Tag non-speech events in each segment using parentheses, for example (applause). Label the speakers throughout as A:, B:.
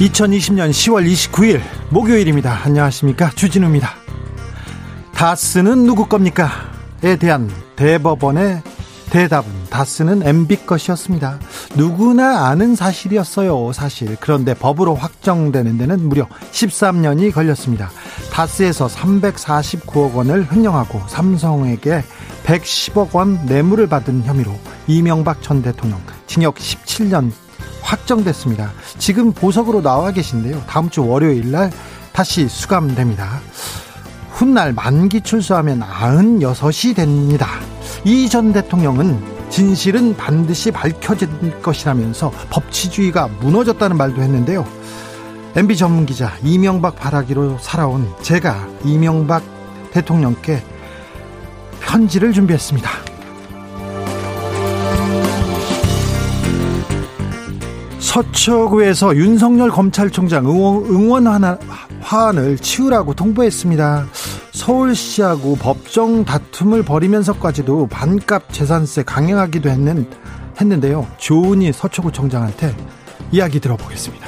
A: 2020년 10월 29일 목요일입니다. 안녕하십니까. 주진우입니다. 다스는 누구 겁니까? 에 대한 대법원의 대답은 다스는 MB 것이었습니다. 누구나 아는 사실이었어요, 사실. 그런데 법으로 확정되는 데는 무려 13년이 걸렸습니다. 다스에서 349억 원을 횡령하고 삼성에게 110억 원 뇌물을 받은 혐의로 이명박 전 대통령 징역 17년 확정됐습니다. 지금 보석으로 나와 계신데요. 다음 주 월요일 날 다시 수감됩니다. 훗날 만기 출소하면 96이 됩니다. 이 전 대통령은 진실은 반드시 밝혀질 것이라면서 법치주의가 무너졌다는 말도 했는데요. MB 전문 기자 이명박 바라기로 살아온 제가 이명박 대통령께 편지를 준비했습니다. 서초구에서 윤석열 검찰총장 응원, 화환을 치우라고 통보했습니다. 서울시하고 법정 다툼을 벌이면서까지도 반값 재산세 강행하기도 했는, 했는데요. 조은희 서초구청장한테 이야기 들어보겠습니다.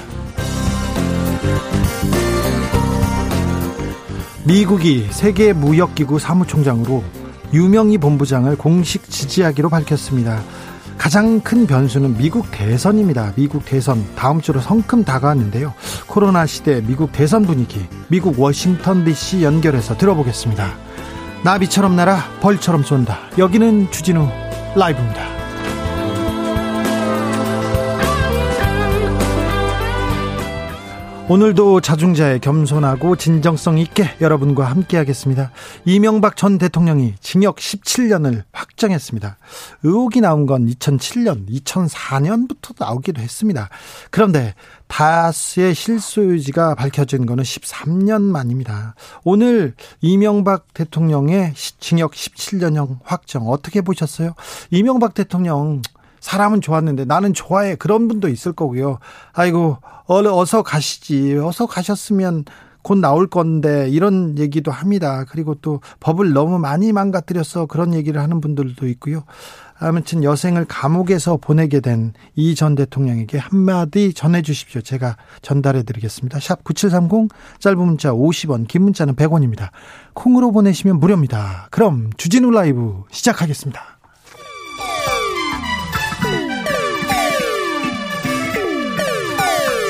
A: 미국이 세계 무역기구 사무총장으로 유명희 본부장을 공식 지지하기로 밝혔습니다. 가장 큰 변수는 미국 대선입니다. 미국 대선 다음 주로 성큼 다가왔는데요. 코로나 시대 미국 대선 분위기, 미국 워싱턴 DC 연결해서 들어보겠습니다. 나비처럼 날아 벌처럼 쏜다. 여기는 주진우 라이브입니다. 오늘도 자중자의 겸손하고 진정성 있게 여러분과 함께하겠습니다. 이명박 전 대통령이 징역 17년을 확정했습니다. 의혹이 나온 건 2007년, 2004년부터 나오기도 했습니다. 그런데 다스의 실소유지가 밝혀진 것은 13년 만입니다. 오늘 이명박 대통령의 징역 17년형 확정 어떻게 보셨어요? 이명박 대통령 사람은 좋았는데 나는 좋아해. 그런 분도 있을 거고요. 아이고, 어서 가시지. 어서 가셨으면 곧 나올 건데 이런 얘기도 합니다. 그리고 또 법을 너무 많이 망가뜨려서 그런 얘기를 하는 분들도 있고요. 아무튼 여생을 감옥에서 보내게 된 이 전 대통령에게 한마디 전해 주십시오. 제가 전달해 드리겠습니다. 샵 9730 짧은 문자 50원 긴 문자는 100원입니다. 콩으로 보내시면 무료입니다. 그럼 주진우 라이브 시작하겠습니다.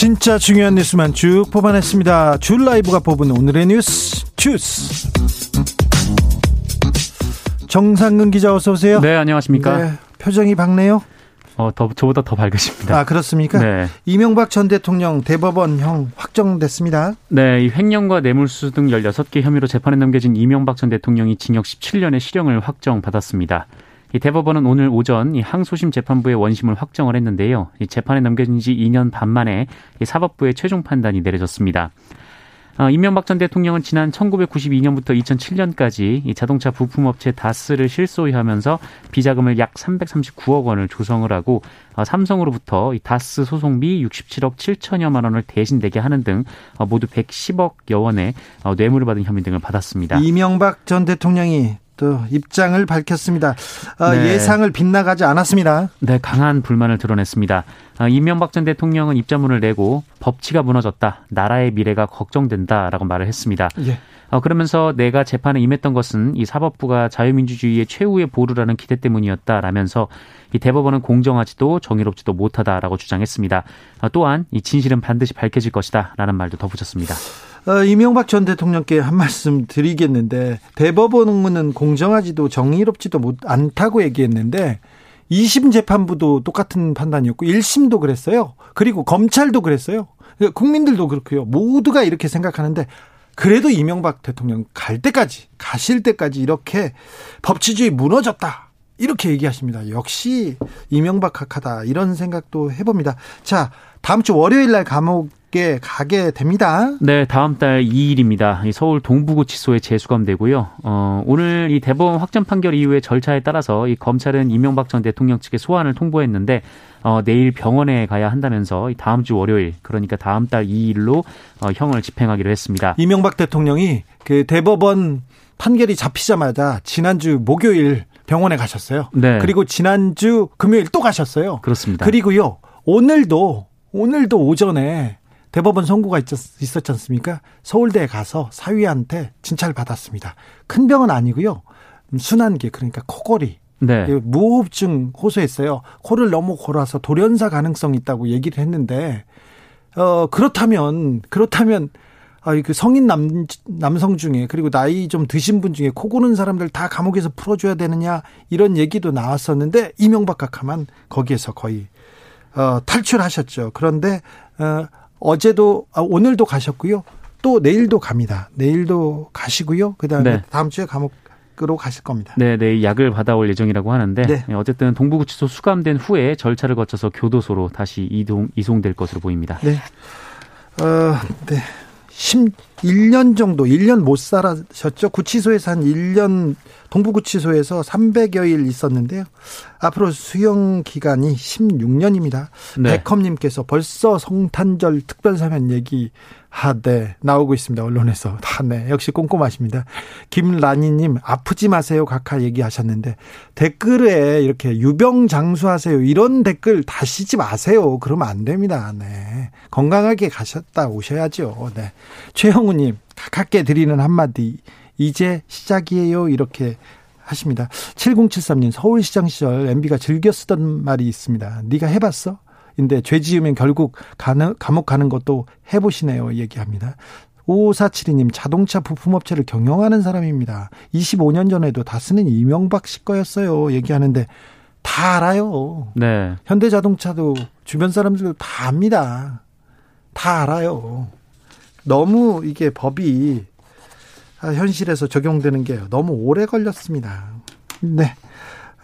A: 진짜 중요한 뉴스만 쭉 뽑아냈습니다. 줄 라이브가 뽑은 오늘의 뉴스 주스. 정상근 기자 어서 오세요.
B: 네, 안녕하십니까. 네,
A: 표정이 밝네요.
B: 어, 더 저보다 더 밝으십니다.
A: 아, 그렇습니까? 네. 이명박 전 대통령 대법원형 확정됐습니다.
B: 네, 이 횡령과 뇌물수 등 16개 혐의로 재판에 넘겨진 이명박 전 대통령이 징역 17년의 실형을 확정받았습니다. 이 대법원은 오늘 오전 이 항소심 재판부의 원심을 확정을 했는데요. 이 재판에 넘겨진 지 2년 반 만에 이 사법부의 최종 판단이 내려졌습니다. 어, 이명박 전 대통령은 지난 1992년부터 2007년까지 이 자동차 부품업체 다스를 실소유하면서 비자금을 약 339억 원을 조성을 하고 어, 삼성으로부터 이 다스 소송비 67억 7천여만 원을 대신 내게 하는 등 어, 모두 110억여 원의 어, 뇌물을 받은 혐의 등을 받았습니다.
A: 이명박 전 대통령이 또 입장을 밝혔습니다. 어, 네. 예상을 빗나가지 않았습니다.
B: 네, 강한 불만을 드러냈습니다. 어, 이명박 전 대통령은 입장문을 내고 법치가 무너졌다. 나라의 미래가 걱정된다라고 말을 했습니다. 예. 어, 그러면서 내가 재판에 임했던 것은 이 사법부가 자유민주주의의 최후의 보루라는 기대 때문이었다라면서 이 대법원은 공정하지도 정의롭지도 못하다라고 주장했습니다. 어, 또한 이 진실은 반드시 밝혀질 것이다라는 말도 덧붙였습니다.
A: 어, 이명박 전 대통령께 한 말씀 드리겠는데 대법원은 공정하지도 정의롭지도 못 않다고 얘기했는데 2심 재판부도 똑같은 판단이었고 1심도 그랬어요. 그리고 검찰도 그랬어요. 국민들도 그렇고요. 모두가 이렇게 생각하는데 그래도 이명박 대통령 갈 때까지 가실 때까지 이렇게 법치주의 무너졌다. 이렇게 얘기하십니다. 역시 이명박 각하다 이런 생각도 해봅니다. 자 다음 주 월요일 날 감옥 에 가게 됩니다.
B: 네, 다음 달 2일입니다. 서울 동부구치소에 재수감되고요. 어, 오늘 이 대법원 확정 판결 이후의 절차에 따라서 이 검찰은 이명박 전 대통령 측에 소환을 통보했는데 어, 내일 병원에 가야 한다면서 다음 주 월요일 그러니까 다음 달 2일로 어, 형을 집행하기로 했습니다.
A: 이명박 대통령이 그 대법원 판결이 잡히자마자 지난주 목요일 병원에 가셨어요. 네. 그리고 지난주 금요일 또 가셨어요.
B: 그렇습니다.
A: 그리고요 오늘도 오늘도 오전에 대법원 선고가 있었, 지 않습니까? 서울대에 가서 사위한테 진찰 받았습니다. 큰 병은 아니고요. 순한계 그러니까 코골이 네. 무호흡증 호소했어요. 코를 너무 골아서 돌연사 가능성 이 있다고 얘기를 했는데 어 그렇다면 그렇다면 아, 그 성인 남, 남성 중에 그리고 나이 좀 드신 분 중에 코 고는 사람들 다 감옥에서 풀어줘야 되느냐 이런 얘기도 나왔었는데 이명박 각하만 거기에서 거의 어, 탈출하셨죠. 그런데 어, 어제도 아, 오늘도 가셨고요. 또 내일도 갑니다. 내일도 가시고요. 그다음에 네. 다음 주에 감옥 으로 가실 겁니다.
B: 네, 네, 약을 받아올 예정이라고 하는데 네. 네. 어쨌든 동부구치소 수감된 후에 절차를 거쳐서 교도소로 다시 이동 이송될 것으로 보입니다.
A: 네. 어, 네. 10, 1년 정도, 1년 못 살아셨죠. 구치소에서 한 1년, 동부구치소에서 300여일 있었는데요. 앞으로 수용 기간이 16년입니다. 네. 백컴님께서 벌써 성탄절 특별사면 얘기 하대 나오고 있습니다. 언론에서. 다 네. 역시 꼼꼼하십니다. 김라니님 아프지 마세요. 각하 얘기하셨는데 댓글에 이렇게 유병 장수하세요. 이런 댓글 다시지 마세요. 그러면 안 됩니다. 네. 건강하게 가셨다 오셔야죠. 네. 최형우님 가깝게 드리는 한마디. 이제 시작이에요. 이렇게 하십니다. 7073님 서울시장 시절 MB가 즐겨 쓰던 말이 있습니다. 네가 해봤어? 인데 죄 지으면 결국 가는, 감옥 가는 것도 해보시네요. 얘기합니다. 5472님 자동차 부품업체를 경영하는 사람입니다. 25년 전에도 다스는 이명박 씨 거였어요. 얘기하는데 다 알아요. 네. 현대자동차도 주변 사람들도 다 압니다. 다 알아요. 너무 이게 법이 현실에서 적용되는 게 너무 오래 걸렸습니다. 네.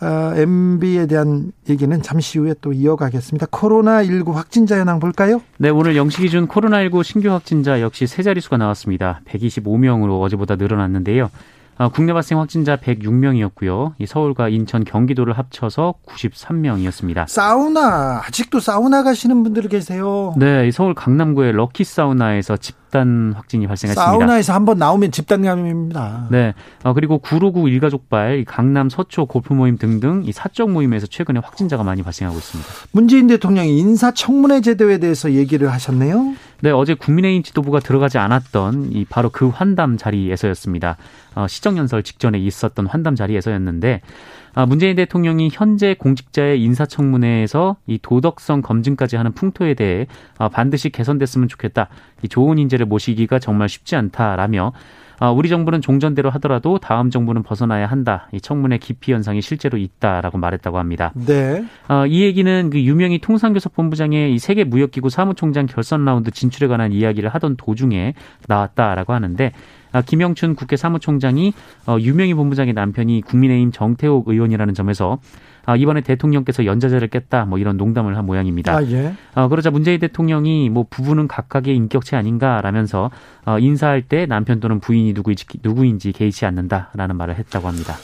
A: 어, MB에 대한 얘기는 잠시 후에 또 이어가겠습니다. 코로나19 확진자 현황 볼까요?
B: 네, 오늘 0시 기준 코로나19 신규 확진자 역시 세 자릿수가 나왔습니다. 125명으로 어제보다 늘어났는데요. 아, 국내 발생 확진자 106명이었고요. 이 서울과 인천, 경기도를 합쳐서 93명이었습니다.
A: 사우나 아직도 사우나 가시는 분들 계세요.
B: 네, 서울 강남구의 럭키 사우나에서 집단 확진이 발생했습니다.
A: 사우나에서 한번 나오면 집단 감염입니다.
B: 네, 어, 그리고 959 일가족발, 강남 서초 골프 모임 등등 이 사적 모임에서 최근에 확진자가 많이 발생하고 있습니다.
A: 문재인 대통령이 인사청문회 제도에 대해서 얘기를 하셨네요.
B: 네, 어제 국민의힘 지도부가 들어가지 않았던 이 바로 그 환담 자리에서였습니다. 어, 시정연설 직전에 있었던 환담 자리에서였는데 아, 문재인 대통령이 현재 공직자의 인사청문회에서 이 도덕성 검증까지 하는 풍토에 대해 아, 반드시 개선됐으면 좋겠다. 이 좋은 인재를 모시기가 정말 쉽지 않다라며 아, 우리 정부는 종전대로 하더라도 다음 정부는 벗어나야 한다. 이 청문회 기피 현상이 실제로 있다라고 말했다고 합니다.
A: 네.
B: 이 얘기는 그 유명희 통상교섭 본부장의 이 세계 무역기구 사무총장 결선 라운드 진출에 관한 이야기를 하던 도중에 나왔다라고 하는데 아, 김영춘 국회 사무총장이 어, 유명희 본부장의 남편이 국민의힘 정태욱 의원이라는 점에서 아, 이번에 대통령께서 연자제를 깼다 뭐 이런 농담을 한 모양입니다.
A: 아, 예.
B: 어, 그러자 문재인 대통령이 뭐 부부는 각각의 인격체 아닌가라면서 어, 인사할 때 남편 또는 부인이 누구인지, 누구인지 개의치 않는다라는 말을 했다고 합니다.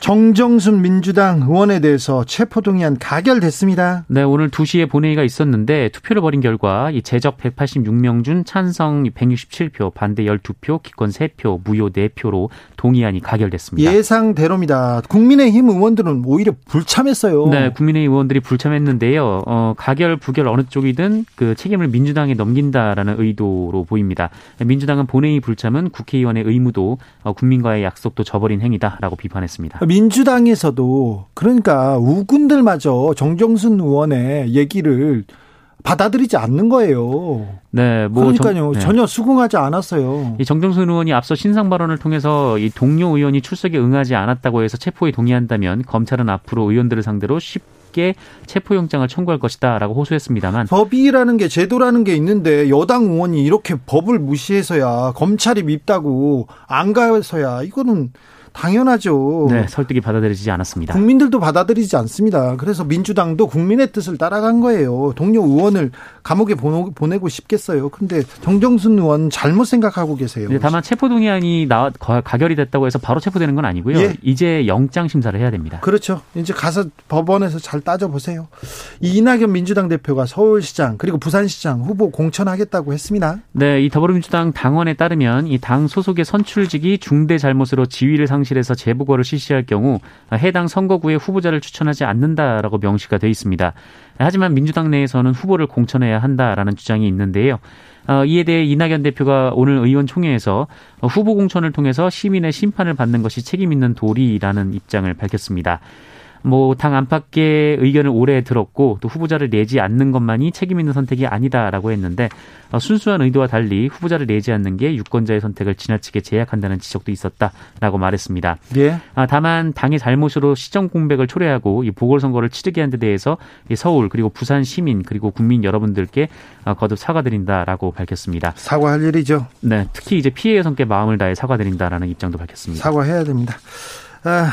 A: 정정순 민주당 의원에 대해서 체포동의안 가결됐습니다.
B: 네, 오늘 2시에 본회의가 있었는데 투표를 벌인 결과 이 제적 186명 중 찬성 167표, 반대 12표, 기권 3표, 무효 4표로 동의안이 가결됐습니다.
A: 예상대로입니다. 국민의힘 의원들은 오히려 불참했어요.
B: 네, 국민의힘 의원들이 불참했는데요. 어, 가결, 부결 어느 쪽이든 그 책임을 민주당에 넘긴다라는 의도로 보입니다. 민주당은 본회의 불참은 국회의원의 의무도 어, 국민과의 약속도 저버린 행위다라고 비판했습니다.
A: 민주당에서도 그러니까 우군들마저 정정순 의원의 얘기를 받아들이지 않는 거예요. 네, 뭐 그러니까요. 정, 네. 전혀 수긍하지 않았어요.
B: 이 정정순 의원이 앞서 신상 발언을 통해서 이 동료 의원이 출석에 응하지 않았다고 해서 체포에 동의한다면 검찰은 앞으로 의원들을 상대로 쉽게 체포영장을 청구할 것이다라고 호소했습니다만
A: 법이라는 게 제도라는 게 있는데 여당 의원이 이렇게 법을 무시해서야 검찰이 밉다고 안 가서야 이거는 당연하죠.
B: 네, 설득이 받아들이지 않았습니다.
A: 국민들도 받아들이지 않습니다. 그래서 민주당도 국민의 뜻을 따라간 거예요. 동료 의원을 감옥에 보내고 싶겠어요. 그런데 정정순 의원 잘못 생각하고 계세요.
B: 네, 다만 체포동의안이 나 가결이 됐다고 해서 바로 체포되는 건 아니고요. 예. 이제 영장 심사를 해야 됩니다.
A: 그렇죠. 이제 가서 법원에서 잘 따져보세요. 이낙연 민주당 대표가 서울시장 그리고 부산시장 후보 공천하겠다고 했습니다.
B: 네, 이 더불어민주당 당원에 따르면 이 당 소속의 선출직이 중대 잘못으로 지위를 상실 사무실에서 재보고를 실시할 경우 해당 선거구에 후보자를 추천하지 않는다라고 명시가 돼 있습니다. 하지만 민주당 내에서는 후보를 공천해야 한다라는 주장이 있는데요. 어, 이에 대해 이낙연 대표가 오늘 의원총회에서 후보 공천을 통해서 시민의 심판을 받는 것이 책임 있는 도리라는 입장을 밝혔습니다. 뭐 당 안팎의 의견을 오래 들었고 또 후보자를 내지 않는 것만이 책임 있는 선택이 아니다라고 했는데 어, 순수한 의도와 달리 후보자를 내지 않는 게 유권자의 선택을 지나치게 제약한다는 지적도 있었다라고 말했습니다. 예. 아, 다만 당의 잘못으로 시정 공백을 초래하고 이 보궐선거를 치르게 한 데 대해서 서울 그리고 부산 시민 그리고 국민 여러분들께 어, 거듭 사과드린다라고 밝혔습니다.
A: 사과할 일이죠.
B: 네, 특히 이제 피해 여성께 마음을 다해 사과드린다라는 입장도 밝혔습니다.
A: 사과해야 됩니다. 아,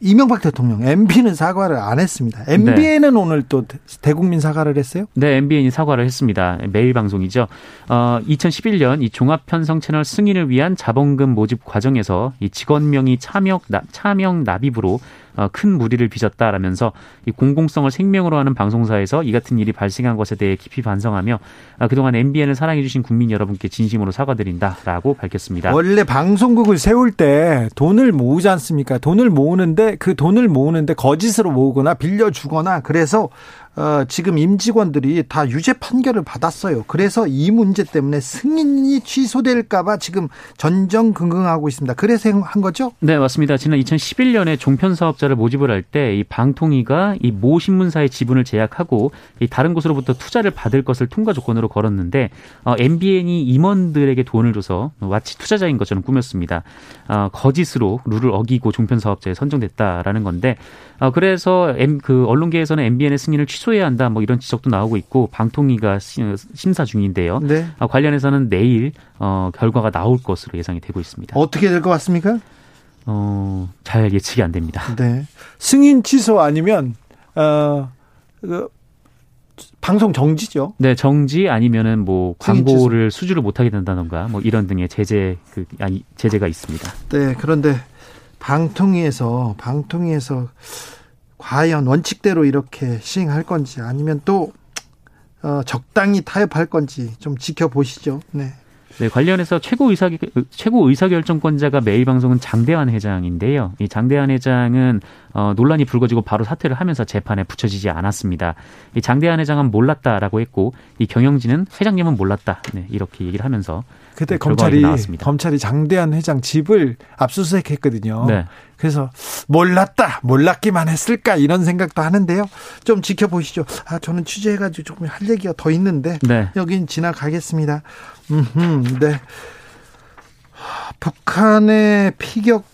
A: 이명박 대통령 MB는 사과를 안 했습니다. MBN은 네. 오늘 또 대국민 사과를 했어요?
B: 네, MBN이 사과를 했습니다. 매일 방송이죠. 어, 2011년 이 종합 편성 채널 승인을 위한 자본금 모집 과정에서 이 직원명이 차명 차명 납입으로 어, 큰 무리를 빚었다라면서 이 공공성을 생명으로 하는 방송사에서 이 같은 일이 발생한 것에 대해 깊이 반성하며 아, 그동안 MBN을 사랑해주신 국민 여러분께 진심으로 사과드린다라고 밝혔습니다.
A: 원래 방송국을 세울 때 돈을 모으지 않습니까? 돈을 모으는데 그 돈을 모으는데 거짓으로 모으거나 빌려주거나 그래서 어, 지금 임직원들이 다 유죄 판결을 받았어요. 그래서 이 문제 때문에 승인이 취소될까봐 지금 전전긍긍하고 있습니다. 그래서 한 거죠?
B: 네, 맞습니다. 지난 2011년에 종편 사업자를 모집을 할 때 이 방통위가 이 모 신문사의 지분을 제약하고 이 다른 곳으로부터 투자를 받을 것을 통과 조건으로 걸었는데 어, MBN이 임원들에게 돈을 줘서 마치 투자자인 것처럼 꾸몄습니다. 어, 거짓으로 룰을 어기고 종편 사업자에 선정됐다라는 건데 어, 그래서 M, 그 언론계에서는 MBN의 승인을 취소 해야 한다 뭐 이런 지적도 나오고 있고 방통위가 심사 중인데요. 네. 어, 관련해서는 내일 어, 결과가 나올 것으로 예상이 되고 있습니다.
A: 어떻게 될 것 같습니까?
B: 어, 잘 예측이 안 됩니다.
A: 네. 승인 취소 아니면 어, 그, 방송 정지죠.
B: 네, 정지 아니면은 뭐 광고를 수주를 못 하게 된다던가 뭐 이런 등의 제재 그 아니 제재가 있습니다.
A: 네, 그런데 방통위에서 방통위에서 과연 원칙대로 이렇게 시행할 건지 아니면 또 어, 적당히 타협할 건지 좀 지켜보시죠. 네.
B: 네, 관련해서 최고 의사 최고 의사 결정권자가 매일 방송은 장대환 회장인데요. 이 장대환 회장은 어, 논란이 불거지고 바로 사퇴를 하면서 재판에 붙여지지 않았습니다. 이 장대환 회장은 몰랐다라고 했고 이 경영진은 회장님은 몰랐다. 네, 이렇게 얘기를 하면서
A: 그때 검찰이 나왔습니다. 검찰이 장대환 회장 집을 압수수색했거든요. 네. 그래서 몰랐다, 몰랐기만 했을까 이런 생각도 하는데요. 좀 지켜보시죠. 아 저는 취재해가지고 조금 할 얘기가 더 있는데 네. 여긴 지나가겠습니다. 음, 네. 북한의 피격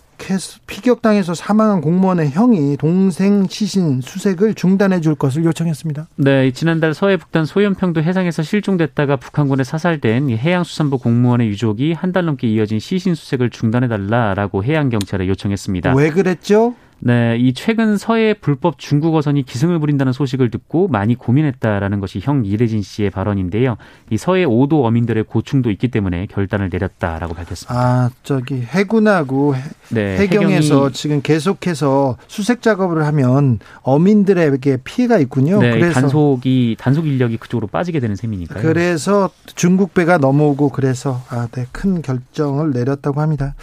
A: 피격당해서 사망한 공무원의 형이 동생 시신 수색을 중단해 줄 것을 요청했습니다.
B: 네, 지난달 서해 북단 소연평도 해상에서 실종됐다가 북한군에 사살된 해양수산부 공무원의 유족이 한 달 넘게 이어진 시신 수색을 중단해 달라라고 해양 경찰에 요청했습니다.
A: 왜 그랬죠?
B: 네, 이 최근 서해 불법 중국 어선이 기승을 부린다는 소식을 듣고 많이 고민했다라는 것이 형 이대진 씨의 발언인데요. 이 서해 오도 어민들의 고충도 있기 때문에 결단을 내렸다라고 밝혔습니다.
A: 아, 저기 해군하고 해, 네, 해경에서 해경이... 지금 계속해서 수색 작업을 하면 어민들에게 피해가 있군요.
B: 네, 그래서 단속이 단속 인력이 그쪽으로 빠지게 되는 셈이니까요.
A: 그래서 중국 배가 넘어오고 그래서 아, 네, 큰 결정을 내렸다고 합니다.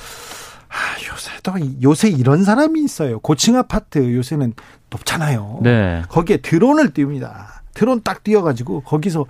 A: 아, 요새도 요새 이런 사람이 있어요. 고층 아파트 요새는 높잖아요. 네. 거기에 드론을 띄웁니다. 드론 딱 띄워가지고 거기서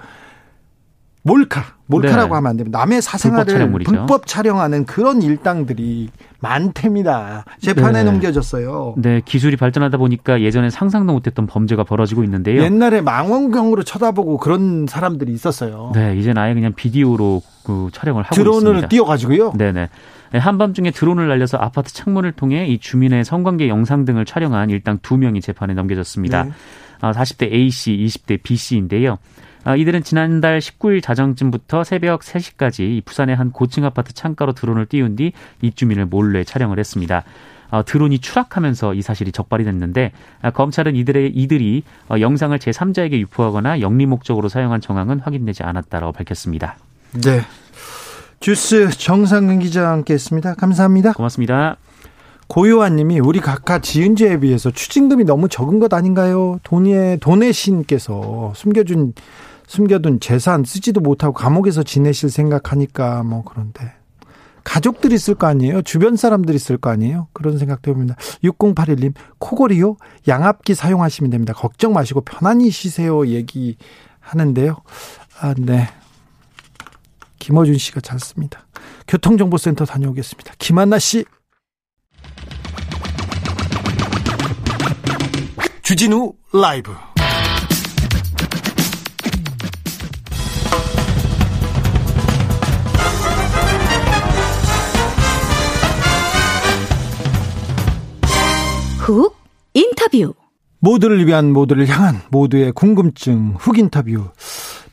A: 몰카, 몰카라고 네. 하면 안 됩니다. 남의 사생활을 불법, 불법, 촬영하는 그런 일당들이 많답니다. 재판에 네. 넘겨졌어요.
B: 네, 기술이 발전하다 보니까 예전에 상상도 못했던 범죄가 벌어지고 있는데요.
A: 옛날에 망원경으로 쳐다보고 그런 사람들이 있었어요.
B: 네, 이제는 아예 그냥 비디오로 그 촬영을 하고
A: 드론을
B: 있습니다.
A: 드론을 띄워가지고요.
B: 네네. 네, 한밤중에 드론을 날려서 아파트 창문을 통해 이 주민의 성관계 영상 등을 촬영한 일당 두 명이 재판에 넘겨졌습니다. 네. 40대 아, A 씨, 20대 B 씨인데요. 아, 이들은 지난달 19일 자정쯤부터 새벽 3시까지 부산의 한 고층 아파트 창가로 드론을 띄운 뒤 입주민을 몰래 촬영을 했습니다. 어, 드론이 추락하면서 이 사실이 적발이 됐는데 아, 검찰은 이들의 이들이 어, 영상을 제3자에게 유포하거나 영리 목적으로 사용한 정황은 확인되지 않았다고 밝혔습니다.
A: 네. 주스 정상근 기자와 함께했습니다. 감사합니다.
B: 고맙습니다.
A: 고요한님이 우리 각하 지은 죄에 비해서 추징금이 너무 적은 것 아닌가요? 돈의 돈의 신께서 숨겨준 숨겨둔 재산 쓰지도 못하고 감옥에서 지내실 생각하니까 뭐 그런데 가족들이 있을 거 아니에요? 주변 사람들이 있을 거 아니에요? 그런 생각도 해봅니다. 6081님, 코골이요? 양압기 사용하시면 됩니다. 걱정 마시고 편안히 쉬세요. 얘기하는데요. 아, 네. 김어준 씨가 잘 씁니다. 교통정보센터 다녀오겠습니다. 김한나 씨. 주진우 라이브.
C: 훅 인터뷰.
A: 모두를 위한 모두를 향한 모두의 궁금증 훅 인터뷰.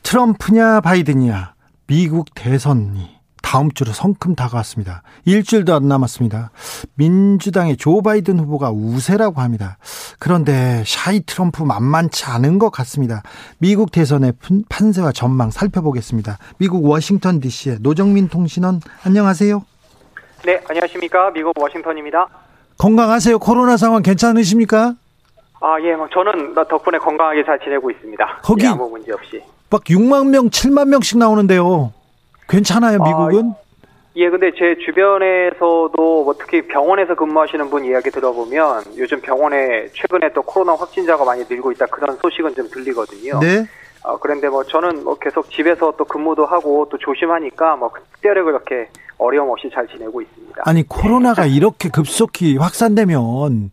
A: 트럼프냐 바이든이냐 미국 대선이 다음 주로 성큼 다가왔습니다. 일주일도 안 남았습니다. 민주당의 조 바이든 후보가 우세라고 합니다. 그런데 shy 트럼프 만만치 않은 것 같습니다. 미국 대선의 판세와 전망 살펴보겠습니다. 미국 워싱턴 DC의 노정민 통신원 안녕하세요.
D: 네, 안녕하십니까. 미국 워싱턴입니다.
A: 건강하세요. 코로나 상황 괜찮으십니까?
D: 아, 예, 뭐 저는 덕분에 건강하게 잘 지내고 있습니다.
A: 거기
D: 예, 아무 문제 없이.
A: 막 6만 명, 7만 명씩 나오는데요. 괜찮아요, 미국은? 아,
D: 예, 근데 제 주변에서도 뭐 특히 병원에서 근무하시는 분 이야기 들어보면 요즘 병원에 최근에 또 코로나 확진자가 많이 늘고 있다 그런 소식은 좀 들리거든요.
A: 네.
D: 어, 그런데 뭐 저는 뭐 계속 집에서 또 근무도 하고 또 조심하니까 뭐 특별히 그렇게 어려움 없이 잘 지내고 있습니다.
A: 아니 코로나가 이렇게 급속히 확산되면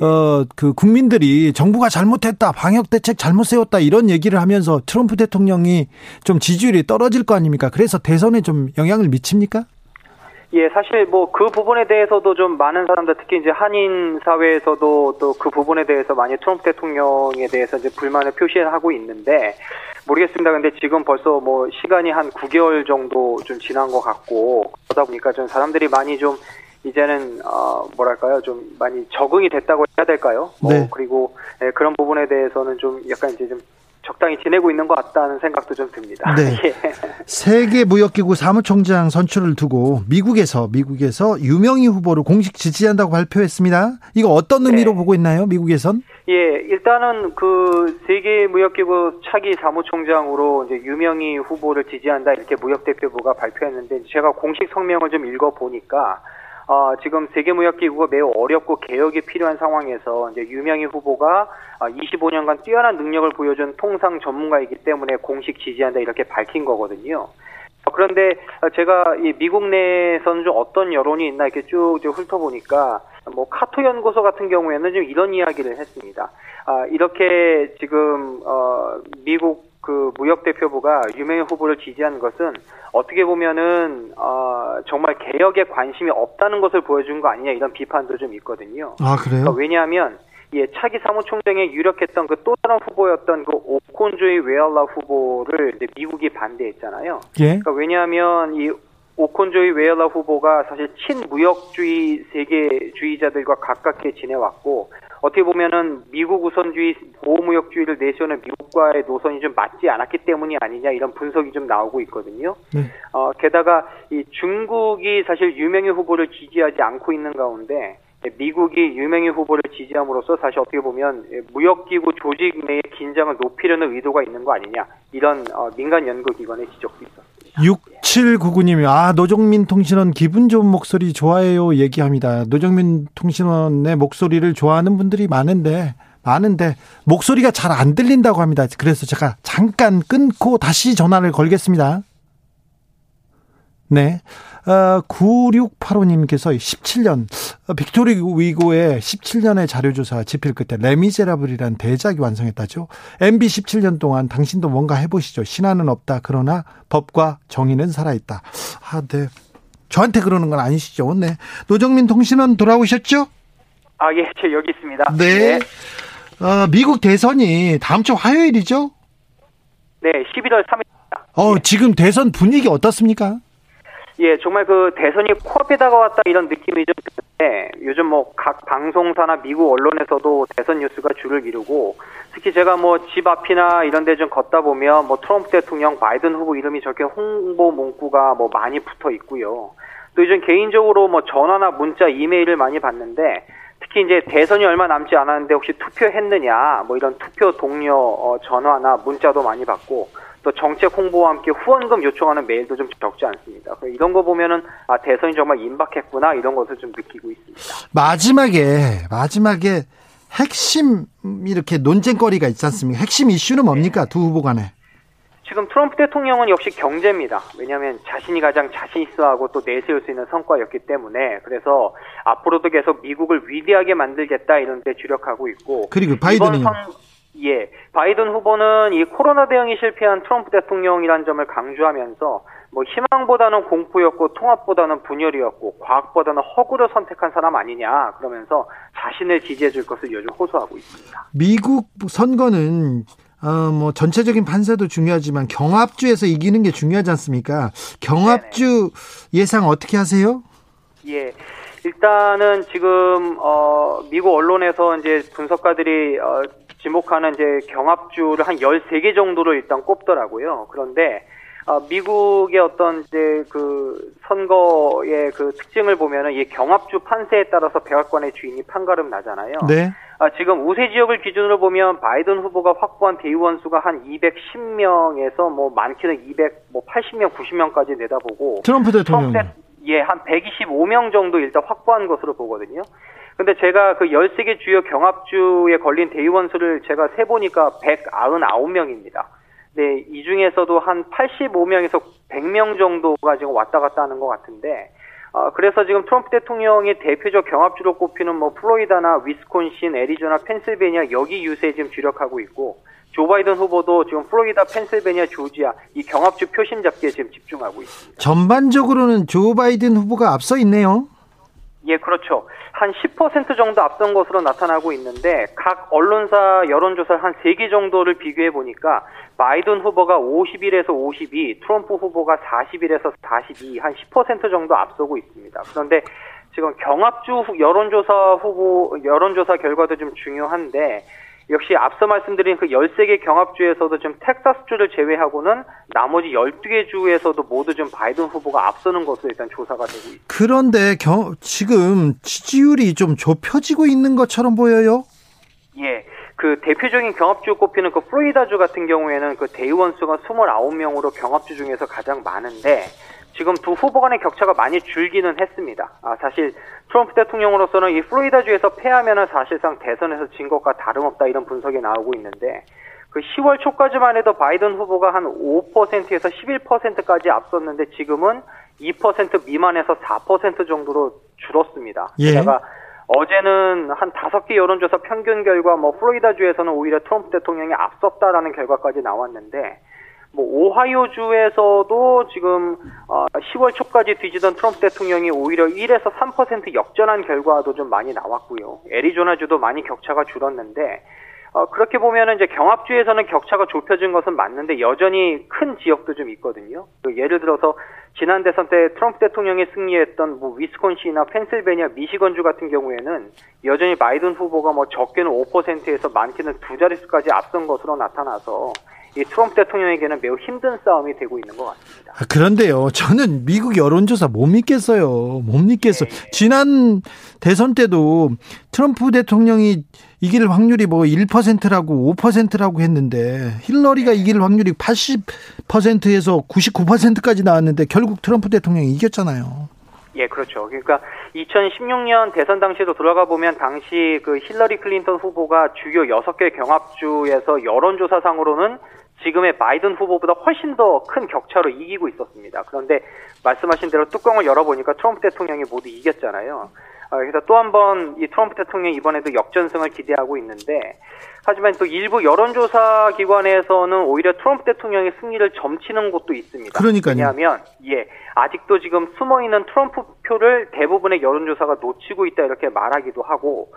A: 어, 그 국민들이 정부가 잘못했다, 방역 대책 잘못 세웠다 이런 얘기를 하면서 트럼프 대통령이 좀 지지율이 떨어질 거 아닙니까? 그래서 대선에 좀 영향을 미칩니까?
D: 예, 사실 뭐 그 부분에 대해서도 좀 많은 사람들 특히 이제 한인 사회에서도 또 그 부분에 대해서 많이 트럼프 대통령에 대해서 이제 불만을 표시하고 있는데 모르겠습니다. 근데 지금 벌써 뭐 시간이 한 9개월 정도 좀 지난 것 같고 그러다 보니까 좀 사람들이 많이 좀 이제는 어 뭐랄까요 좀 많이 적응이 됐다고 해야 될까요? 뭐 네. 그리고 예, 그런 부분에 대해서는 좀 약간 이제 좀 적당히 지내고 있는 것 같다는 생각도 좀 듭니다.
A: 네. (laughs) 예. 세계 무역기구 사무총장 선출을 두고 미국에서 미국에서 유명희 후보를 공식 지지한다고 발표했습니다. 이거 어떤 의미로 네. 보고 있나요? 미국에선?
D: 예, 일단은 그 세계 무역기구 차기 사무총장으로 이제 유명희 후보를 지지한다 이렇게 무역대표부가 발표했는데 제가 공식 성명을 좀 읽어 보니까 어, 지금 세계무역기구가 매우 어렵고 개혁이 필요한 상황에서 이제 유명희 후보가 25년간 어, 뛰어난 능력을 보여준 통상 전문가이기 때문에 공식 지지한다 이렇게 밝힌 거거든요. 어, 그런데 제가 이 미국 내에서는 좀 어떤 여론이 있나 이렇게 쭉 훑어보니까 뭐 카토 연구소 같은 경우에는 좀 이런 이야기를 했습니다. 아, 이렇게 지금 어 미국 그 무역 대표부가 유명희 후보를 지지하는 것은 어떻게 보면은 어, 정말 개혁에 관심이 없다는 것을 보여준 거 아니냐 이런 비판도 좀 있거든요.
A: 아 그래요? 그러니까
D: 왜냐하면 예, 차기 사무총장에 유력했던 그 또 다른 후보였던 그 오콘조이 웨알라 후보를 이제 미국이 반대했잖아요.
A: 예.
D: 그러니까 왜냐하면 이 오콘조이 웨일러 후보가 사실 친무역주의 세계주의자들과 가깝게 지내왔고 어떻게 보면은 미국 우선주의 보호무역주의를 내세우는 미국과의 노선이 좀 맞지 않았기 때문이 아니냐 이런 분석이 좀 나오고 있거든요. 네. 어, 게다가 이 중국이 사실 유명희 후보를 지지하지 않고 있는 가운데 미국이 유명희 후보를 지지함으로써 사실 어떻게 보면 무역기구 조직 내의 긴장을 높이려는 의도가 있는 거 아니냐 이런 어, 민간 연구기관의 지적도 있었습니다.
A: 6799님이 아 노정민 통신원 기분 좋은 목소리 좋아해요 얘기합니다. 노정민 통신원의 목소리를 좋아하는 분들이 많은데 많은데 목소리가 잘 안 들린다고 합니다. 그래서 제가 잠깐 끊고 다시 전화를 걸겠습니다. 네. 어, 9685님께서 17년, 어, 빅토르 위고의 17년의 자료조사 집필 끝에 레미제라블이란 대작이 완성했다죠. MB 17년 동안 당신도 뭔가 해보시죠. 신화는 없다. 그러나 법과 정의는 살아있다. 아, 네. 저한테 그러는 건 아니시죠. 네. 노정민 통신원 돌아오셨죠?
D: 아, 예, 저 여기 있습니다.
A: 네. 네. 어, 미국 대선이 다음 주 화요일이죠?
D: 네, 11월 3일입니다.
A: 어, 예. 지금 대선 분위기 어떻습니까?
D: 예, 정말 그 대선이 코앞에 다가왔다 이런 느낌이 좀 드는데 요즘 뭐 각 방송사나 미국 언론에서도 대선 뉴스가 줄을 이루고 특히 제가 뭐 집 앞이나 이런 데 좀 걷다 보면 뭐 트럼프 대통령, 바이든 후보 이름이 저렇게 홍보 문구가 뭐 많이 붙어 있고요. 또 요즘 개인적으로 뭐 전화나 문자, 이메일을 많이 받는데 특히 이제 대선이 얼마 남지 않았는데 혹시 투표했느냐 뭐 이런 투표 동료 어, 전화나 문자도 많이 받고 또 정책 홍보와 함께 후원금 요청하는 메일도 좀 적지 않습니다. 이런 거 보면은 아 대선이 정말 임박했구나 이런 것을 좀 느끼고 있습니다.
A: 마지막에 마지막에 핵심 이렇게 논쟁거리가 있지 않습니까? 핵심 이슈는 뭡니까 네. 두 후보 간에?
D: 지금 트럼프 대통령은 역시 경제입니다. 왜냐하면 자신이 가장 자신 있어하고 또 내세울 수 있는 성과였기 때문에 그래서 앞으로도 계속 미국을 위대하게 만들겠다 이런 데 주력하고 있고
A: 그리고 바이든은요?
D: 예, 바이든 후보는 이 코로나 대응이 실패한 트럼프 대통령이란 점을 강조하면서 뭐 희망보다는 공포였고 통합보다는 분열이었고 과학보다는 허구를 선택한 사람 아니냐 그러면서 자신을 지지해 줄 것을 요즘 호소하고 있습니다.
A: 미국 선거는 어, 뭐 전체적인 판세도 중요하지만 경합주에서 이기는 게 중요하지 않습니까? 경합주 네네. 예상 어떻게 하세요?
D: 예. 일단은 지금 어 미국 언론에서 이제 분석가들이 어 지목하는 이제 경합주를 한 13개 정도로 일단 꼽더라고요. 그런데 어, 미국의 어떤 이제 그 선거의 그 특징을 보면은 이 경합주 판세에 따라서 백악관의 주인이 판가름 나잖아요.
A: 네.
D: 아, 지금 우세 지역을 기준으로 보면 바이든 후보가 확보한 대의원 수가 한 210명에서 뭐 많게는 200, 뭐 80명, 90명까지 내다보고
A: 트럼프 대통령
D: 예, 한 125명 정도 일단 확보한 것으로 보거든요. 근데 제가 그 13개 주요 경합주에 걸린 대의원 수를 제가 세보니까 199명입니다. 네, 이 중에서도 한 85명에서 100명 정도가 지금 왔다 갔다 하는 것 같은데, 어, 그래서 지금 트럼프 대통령이 대표적 경합주로 꼽히는 뭐 플로리다나 위스콘신, 애리조나, 펜실베니아 여기 유세에 지금 주력하고 있고, 조 바이든 후보도 지금 플로리다, 펜실베니아, 조지아 이 경합주 표심 잡기에 지금 집중하고 있습니다.
A: 전반적으로는 조 바이든 후보가 앞서 있네요.
D: 예, 그렇죠. 한 10% 정도 앞선 것으로 나타나고 있는데 각 언론사 여론조사 한 3개 정도를 비교해 보니까 바이든 후보가 51에서 52, 트럼프 후보가 41에서 42, 한 10% 정도 앞서고 있습니다. 그런데 지금 경합주 여론조사 후보 여론조사 결과도 좀 중요한데 역시 앞서 말씀드린 그 13개 경합주에서도 좀 텍사스주를 제외하고는 나머지 12개 주에서도 모두 좀 바이든 후보가 앞서는 것으로 일단 조사가 되고 있습니다.
A: 그런데 겨, 지금 지지율이 좀 좁혀지고 있는 것처럼 보여요?
D: 예. 그 대표적인 경합주 꼽히는 그 플로리다주 같은 경우에는 그 대의원 수가 29명으로 경합주 중에서 가장 많은데 지금 두 후보 간의 격차가 많이 줄기는 했습니다. 아, 사실 트럼프 대통령으로서는 이 플로리다주에서 패하면은 사실상 대선에서 진 것과 다름없다 이런 분석이 나오고 있는데 그 10월 초까지만 해도 바이든 후보가 한 5%에서 11%까지 앞섰는데 지금은 2% 미만에서 4% 정도로 줄었습니다.
A: 예.
D: 게다가 어제는 한 다섯 개 여론조사 평균 결과 뭐 플로리다주에서는 오히려 트럼프 대통령이 앞섰다라는 결과까지 나왔는데 뭐 오하이오주에서도 지금 어 10월 초까지 뒤지던 트럼프 대통령이 오히려 1에서 3% 역전한 결과도 좀 많이 나왔고요. 애리조나주도 많이 격차가 줄었는데 어, 그렇게 보면은 이제 경합주에서는 격차가 좁혀진 것은 맞는데 여전히 큰 지역도 좀 있거든요. 그 예를 들어서 지난 대선 때 트럼프 대통령이 승리했던 뭐 위스콘신이나 펜실베니아, 미시건주 같은 경우에는 여전히 바이든 후보가 뭐 적게는 5%에서 많게는 두 자릿수까지 앞선 것으로 나타나서 이 트럼프 대통령에게는 매우 힘든 싸움이 되고 있는 것 같습니다.
A: 아, 그런데요, 저는 미국 여론조사 못 믿겠어요. 못 믿겠어요. 네. 지난 대선 때도 트럼프 대통령이 이길 확률이 뭐 1%라고 5%라고 했는데 힐러리가 이길 확률이 80%에서 99%까지 나왔는데 결국 트럼프 대통령이 이겼잖아요.
D: 예, 그렇죠. 그러니까 2016년 대선 당시에도 돌아가 보면 당시 그 힐러리 클린턴 후보가 주요 6개 경합주에서 여론조사상으로는 지금의 바이든 후보보다 훨씬 더 큰 격차로 이기고 있었습니다. 그런데 말씀하신 대로 뚜껑을 열어보니까 트럼프 대통령이 모두 이겼잖아요. 아, 그래서 또 한 번 이 트럼프 대통령 이번에도 역전승을 기대하고 있는데 하지만 또 일부 여론조사 기관에서는 오히려 트럼프 대통령의 승리를 점치는 곳도 있습니다.
A: 그러니까요.
D: 왜냐하면 예 아직도 지금 숨어 있는 트럼프 표를 대부분의 여론조사가 놓치고 있다 이렇게 말하기도 하고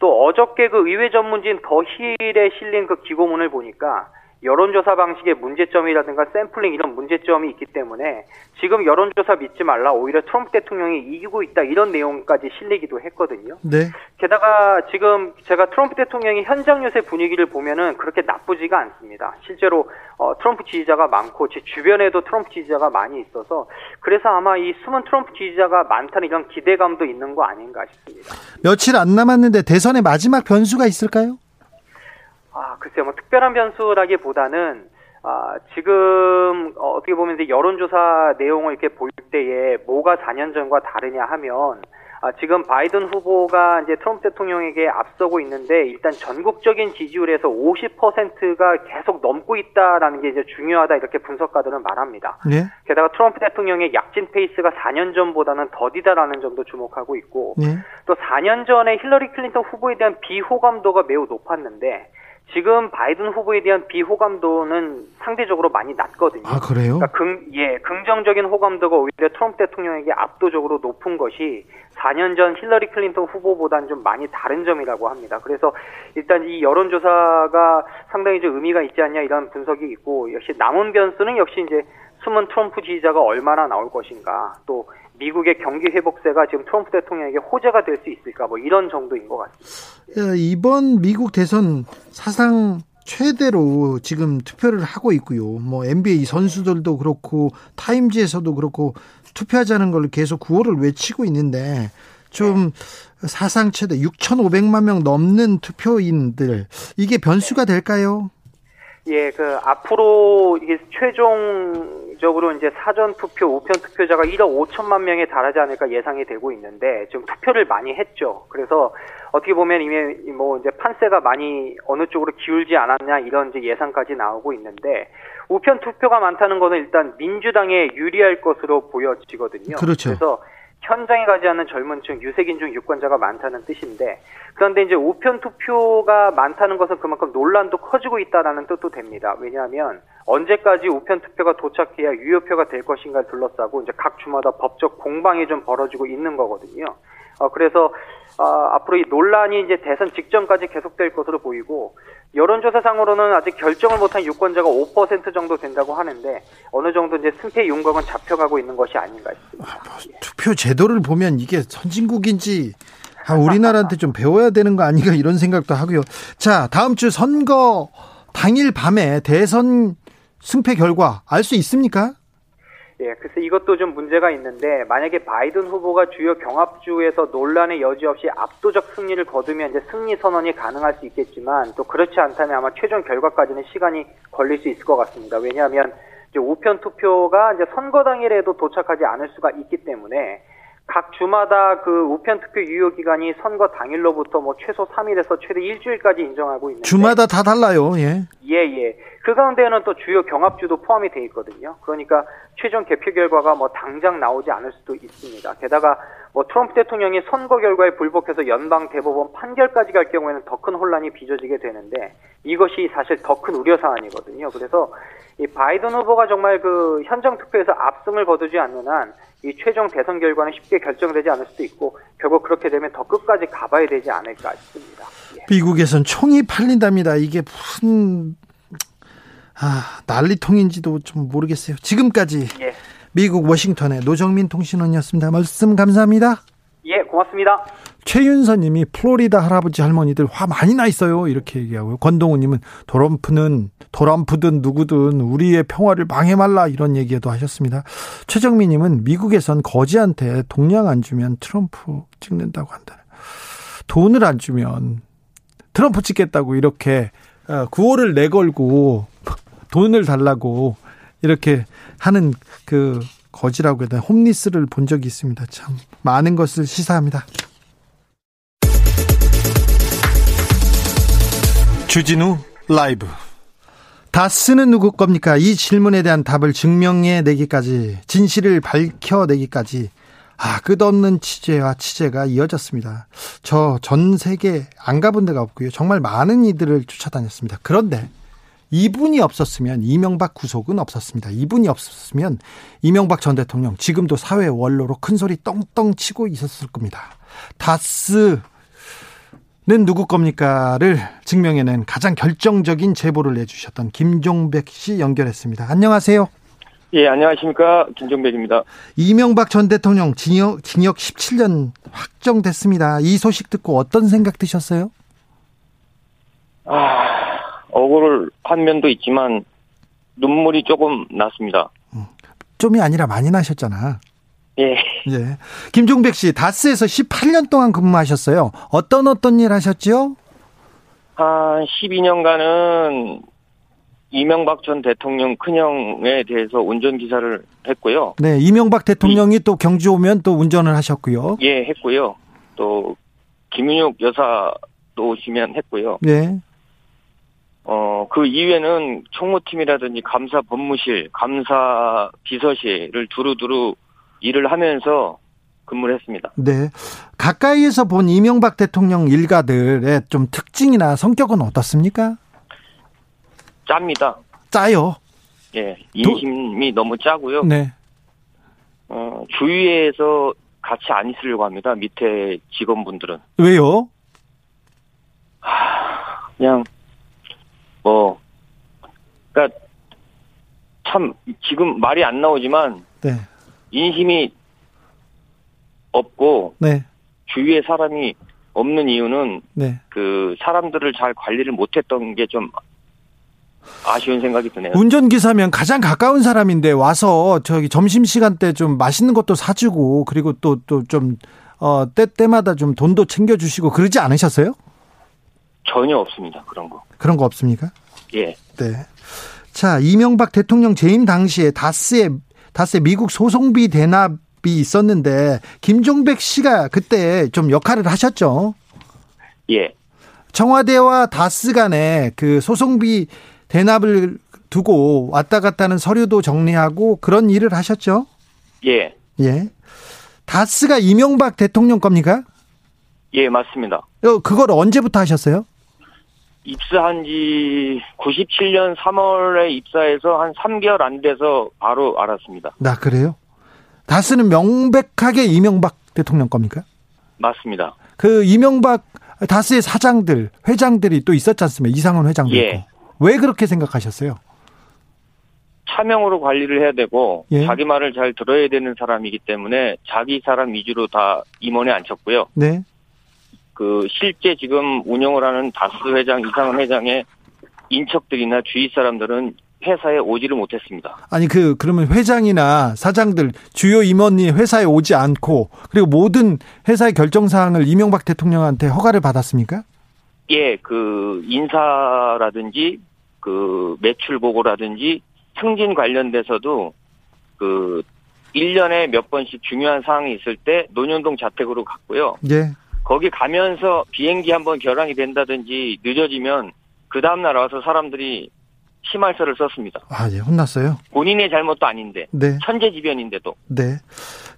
D: 또 어저께 그 의회 전문지인 더 힐에 실린 그 기고문을 보니까 여론조사 방식의 문제점이라든가 샘플링 이런 문제점이 있기 때문에 지금 여론조사 믿지 말라 오히려 트럼프 대통령이 이기고 있다 이런 내용까지 실리기도 했거든요.
A: 네.
D: 게다가 지금 제가 트럼프 대통령이 현장 요새 분위기를 보면은 그렇게 나쁘지가 않습니다. 실제로 어, 트럼프 지지자가 많고 제 주변에도 트럼프 지지자가 많이 있어서 그래서 아마 이 숨은 트럼프 지지자가 많다는 이런 기대감도 있는 거 아닌가 싶습니다.
A: 며칠 안 남았는데 대선의 마지막 변수가 있을까요?
D: 아, 글쎄요, 뭐 특별한 변수라기보다는 아, 지금 어, 어떻게 보면 이제 여론조사 내용을 이렇게 볼 때에 뭐가 4년 전과 다르냐 하면 아, 지금 바이든 후보가 이제 트럼프 대통령에게 앞서고 있는데 일단 전국적인 지지율에서 50%가 계속 넘고 있다라는 게 이제 중요하다 이렇게 분석가들은 말합니다.
A: 네.
D: 게다가 트럼프 대통령의 약진 페이스가 4년 전보다는 더디다라는 점도 주목하고 있고
A: 네.
D: 또 4년 전에 힐러리 클린턴 후보에 대한 비호감도가 매우 높았는데 지금 바이든 후보에 대한 비호감도는 상대적으로 많이 낮거든요.
A: 아, 그래요?
D: 그러니까 긍, 예, 긍정적인 호감도가 오히려 트럼프 대통령에게 압도적으로 높은 것이 4년 전 힐러리 클린턴 후보보다는 좀 많이 다른 점이라고 합니다. 그래서 일단 이 여론조사가 상당히 좀 의미가 있지 않냐 이런 분석이 있고 역시 남은 변수는 역시 이제 숨은 트럼프 지지자가 얼마나 나올 것인가 또 미국의 경기 회복세가 지금 트럼프 대통령에게 호재가 될 수 있을까 뭐 이런 정도인 것 같습니다.
A: 예, 이번 미국 대선 사상 최대로 지금 투표를 하고 있고요. 뭐 NBA 선수들도 그렇고 타임즈에서도 그렇고 투표하자는 걸 계속 구호를 외치고 있는데 좀 네. 사상 최대 6,500만 명 넘는 투표인들 이게 변수가 될까요?
D: 예, 그 앞으로 이게 최종적으로 이제 사전 투표, 우편 투표자가 1억 5천만 명에 달하지 않을까 예상이 되고 있는데 지금 투표를 많이 했죠. 그래서 어떻게 보면 이미 뭐 이제 판세가 많이 어느 쪽으로 기울지 않았냐 이런 이제 예상까지 나오고 있는데 우편 투표가 많다는 것은 일단 민주당에 유리할 것으로 보여지거든요.
A: 그렇죠.
D: 그래서 현장에 가지 않는 젊은 층, 유색인종 유권자가 많다는 뜻인데 그런데 이제 우편 투표가 많다는 것은 그만큼 논란도 커지고 있다라는 뜻도 됩니다. 왜냐하면 언제까지 우편 투표가 도착해야 유효표가 될 것인가를 둘러싸고 이제 각 주마다 법적 공방이 좀 벌어지고 있는 거거든요. 어, 그래서 어, 앞으로 이 논란이 이제 대선 직전까지 계속될 것으로 보이고 여론조사상으로는 아직 결정을 못한 유권자가 5% 정도 된다고 하는데 어느 정도 이제 승패 윤곽은 잡혀가고 있는 것이 아닌가 싶습니다. 아, 뭐,
A: 투표 제도를 보면 이게 선진국인지 아, 우리나라한테 좀 배워야 되는 거 아닌가 이런 생각도 하고요. 자, 다음 주 선거 당일 밤에 대선 승패 결과 알 수 있습니까?
D: 예, 그래서 이것도 좀 문제가 있는데 만약에 바이든 후보가 주요 경합주에서 논란의 여지 없이 압도적 승리를 거두면 이제 승리 선언이 가능할 수 있겠지만 또 그렇지 않다면 아마 최종 결과까지는 시간이 걸릴 수 있을 것 같습니다. 왜냐하면 이제 우편 투표가 이제 선거 당일에도 도착하지 않을 수가 있기 때문에 각 주마다 그 우편 투표 유효 기간이 선거 당일로부터 뭐 최소 3일에서 최대 일주일까지 인정하고 있는데
A: 주마다 다 달라요. 예.
D: 예, 예. 그 가운데에는 또 주요 경합주도 포함이 돼 있거든요. 그러니까 최종 개표 결과가 뭐 당장 나오지 않을 수도 있습니다. 게다가 뭐 트럼프 대통령이 선거 결과에 불복해서 연방 대법원 판결까지 갈 경우에는 더 큰 혼란이 빚어지게 되는데 이것이 사실 더 큰 우려 사안이거든요. 그래서 이 바이든 후보가 정말 그 현장 투표에서 압승을 거두지 않는 한 이 최종 대선 결과는 쉽게 결정되지 않을 수도 있고 결국 그렇게 되면 더 끝까지 가봐야 되지 않을까 싶습니다. 예.
A: 미국에선 총이 팔린답니다. 이게 무슨 아 난리통인지도 좀 모르겠어요. 지금까지
D: 예.
A: 미국 워싱턴의 노정민 통신원이었습니다. 말씀 감사합니다.
D: 예, 고맙습니다.
A: 최윤서님이 플로리다 할아버지 할머니들 화 많이 나 있어요 이렇게 얘기하고요. 권동우님은 도럼프는 도럼프든 누구든 우리의 평화를 망해 말라 이런 얘기도 하셨습니다. 최정민님은 미국에선 거지한테 동량 안 주면 트럼프 찍는다고 한다. 돈을 안 주면 트럼프 찍겠다고 이렇게 어, 구호를 내걸고 돈을 달라고 이렇게 하는 그 거지라고 해야 되나 홈리스를 본 적이 있습니다. 참 많은 것을 시사합니다. 주진우 라이브 다스는 누구 겁니까? 이 질문에 대한 답을 증명해 내기까지 진실을 밝혀내기까지 아 끝없는 취재와 취재가 이어졌습니다. 저 전 세계 안 가본 데가 없고요. 정말 많은 이들을 쫓아다녔습니다. 그런데 이분이 없었으면 이명박 구속은 없었습니다. 이분이 없었으면 이명박 전 대통령 지금도 사회 원로로 큰 소리 떵떵 치고 있었을 겁니다. 다스 는 누구 겁니까를 증명해낸 가장 결정적인 제보를 내주셨던 김종백 씨 연결했습니다. 안녕하세요.
E: 예, 안녕하십니까. 김종백입니다.
A: 이명박 전 대통령 징역, 징역 17년 확정됐습니다. 이 소식 듣고 어떤 생각 드셨어요?
E: 아, 억울한 면도 있지만 눈물이 조금 났습니다.
A: 좀이 아니라 많이 나셨잖아.
E: 예.
A: 예. 김종백 씨, 다스에서 18년 동안 근무하셨어요. 어떤 어떤 일 하셨죠?
E: 한 12년간은 이명박 전 대통령 큰형에 대해서 운전 기사를 했고요.
A: 네, 이명박 대통령이 또 경주 오면 또 운전을 하셨고요.
E: 예, 했고요. 또 김윤욱 여사도 오시면 했고요.
A: 네.
E: 어, 그 이후에는 총무팀이라든지 감사 법무실, 감사 비서실을 두루두루 일을 하면서 근무를 했습니다.
A: 네. 가까이에서 본 이명박 대통령 일가들의 좀 특징이나 성격은 어떻습니까?
E: 짭니다.
A: 짜요.
E: 예, 인심이 너무 짜고요.
A: 네.
E: 어, 주위에서 같이 안 있으려고 합니다. 밑에 직원분들은.
A: 왜요?
E: 그냥, 뭐, 그니까, 참, 지금 말이 안 나오지만,
A: 네.
E: 인심이 없고,
A: 네.
E: 주위에 사람이 없는 이유는,
A: 네.
E: 그, 사람들을 잘 관리를 못했던 게 좀, 아쉬운 생각이 드네요.
A: 운전기사면 가장 가까운 사람인데 와서 저기 점심시간 때 좀 맛있는 것도 사주고 그리고 또, 또 좀, 어, 때, 때마다 좀 돈도 챙겨주시고 그러지 않으셨어요?
E: 전혀 없습니다. 그런 거.
A: 그런 거 없습니까?
E: 예.
A: 네. 자, 이명박 대통령 재임 당시에 다스의, 다스의 미국 소송비 대납이 있었는데, 김종백 씨가 그때 좀 역할을 하셨죠?
E: 예.
A: 청와대와 다스 간에 그 소송비 대납을 두고 왔다 갔다 하는 서류도 정리하고 그런 일을 하셨죠?
E: 예.
A: 예. 다스가 이명박 대통령 겁니까?
E: 예, 맞습니다.
A: 어, 그걸 언제부터 하셨어요?
E: 입사한 지 97년 3월에 입사해서 한 3개월 안 돼서 바로 알았습니다.
A: 나 그래요? 다스는 명백하게 이명박 대통령 겁니까?
E: 맞습니다.
A: 그 이명박 다스의 사장들, 회장들이 또 있었지 않습니까? 이상원 회장도
E: 예.
A: 있고. 왜 그렇게 생각하셨어요?
E: 차명으로 관리를 해야 되고
A: 예.
E: 자기 말을 잘 들어야 되는 사람이기 때문에 자기 사람 위주로 다 임원에 앉혔고요.
A: 네.
E: 그 실제 지금 운영을 하는 다스 회장, 이상은 회장의 인척들이나 주위 사람들은 회사에 오지를 못했습니다.
A: 아니 그 그러면 회장이나 사장들 주요 임원이 회사에 오지 않고 그리고 모든 회사의 결정 사항을 이명박 대통령한테 허가를 받았습니까?
E: 예, 그 인사라든지 그 매출 보고라든지 승진 관련돼서도 그 1년에 몇 번씩 중요한 사항이 있을 때 논현동 자택으로 갔고요.
A: 예.
E: 거기 가면서 비행기 한번 결항이 된다든지 늦어지면 그 다음날 와서 사람들이 심할서를 썼습니다.
A: 아, 예. 혼났어요.
E: 본인의 잘못도 아닌데
A: 네.
E: 천재지변인데도
A: 네.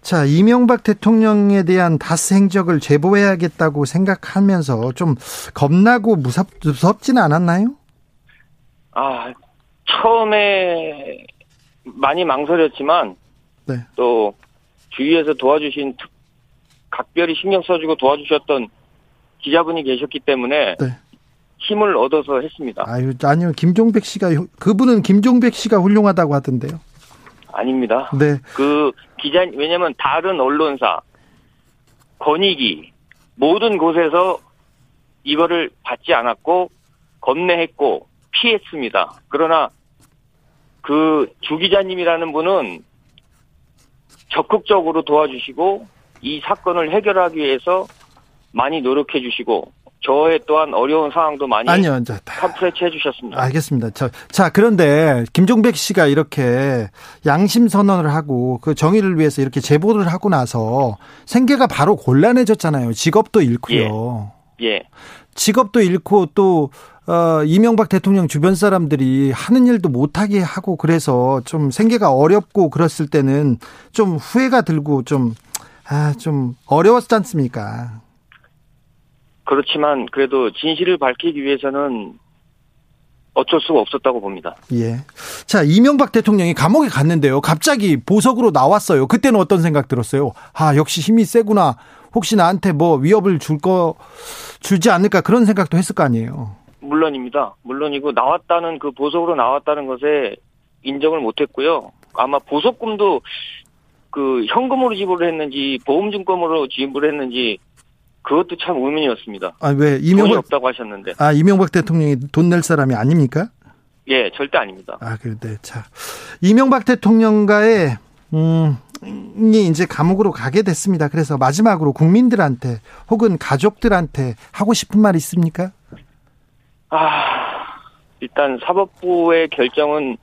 A: 자, 이명박 대통령에 대한 다스 행적을 제보해야겠다고 생각하면서 좀 겁나고 무섭, 무섭지는 않았나요?
E: 아, 처음에 많이 망설였지만
A: 네.
E: 또 주위에서 도와주신 특- 각별히 신경 써주고 도와주셨던 기자분이 계셨기 때문에
A: 네.
E: 힘을 얻어서 했습니다.
A: 아유, 아니요. 김종백 씨가, 그분은 김종백 씨가 훌륭하다고 하던데요.
E: 아닙니다.
A: 네.
E: 그 기자 왜냐면 다른 언론사 권익위 모든 곳에서 이거를 받지 않았고 겁내했고 피했습니다. 그러나 그 주 기자님이라는 분은 적극적으로 도와주시고 이 사건을 해결하기 위해서 많이 노력해 주시고 저의 또한 어려운 상황도 많이
A: 아니요. 자, 다-
E: 컴프레치 해 주셨습니다.
A: 알겠습니다. 자, 자, 그런데 김종백 씨가 이렇게 양심 선언을 하고 그 정의를 위해서 이렇게 제보를 하고 나서 생계가 바로 곤란해졌잖아요. 직업도 잃고요.
E: 예,
A: 직업도 잃고 또 어, 이명박 대통령 주변 사람들이 하는 일도 못하게 하고 그래서 좀 생계가 어렵고 그랬을 때는 좀 후회가 들고 좀 아, 좀 어려웠지 않습니까?
E: 그렇지만 그래도 진실을 밝히기 위해서는 어쩔 수가 없었다고 봅니다.
A: 예. 자, 이명박 대통령이 감옥에 갔는데요. 갑자기 보석으로 나왔어요. 그때는 어떤 생각 들었어요? 아, 역시 힘이 세구나. 혹시 나한테 뭐 위협을 줄 거, 주지 않을까 그런 생각도 했을 거 아니에요.
E: 물론입니다. 물론이고 나왔다는 그 보석으로 나왔다는 것에 인정을 못 했고요. 아마 보석금도 그 현금으로 지불을 했는지 보험증권으로 지불을 했는지 그것도 참 의문이었습니다.
A: 아, 왜 이명박,
E: 없다고 하셨는데
A: 아, 이명박 대통령이 돈 낼 사람이 아닙니까?
E: 예 절대 아닙니다.
A: 아, 그런데 자. 이명박 대통령과의 음, 이 이제 감옥으로 가게 됐습니다. 그래서 마지막으로 국민들한테 혹은 가족들한테 하고 싶은 말 있습니까?
E: 아 일단 사법부의 결정은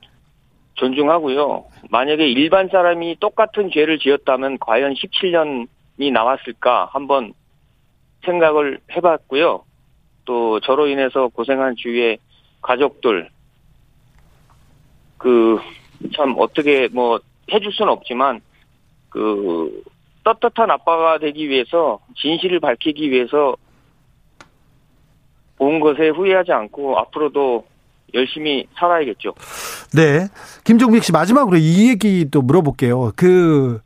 E: 존중하고요. 만약에 일반 사람이 똑같은 죄를 지었다면 과연 17년이 나왔을까 한번 생각을 해봤고요. 또 저로 인해서 고생한 주위의 가족들 그 참 어떻게 뭐 해줄 수는 없지만 그 떳떳한 아빠가 되기 위해서 진실을 밝히기 위해서 온 것에 후회하지 않고 앞으로도 열심히 살아야겠죠.
A: 네. 김종백 씨 마지막으로 이 얘기도 물어볼게요. 그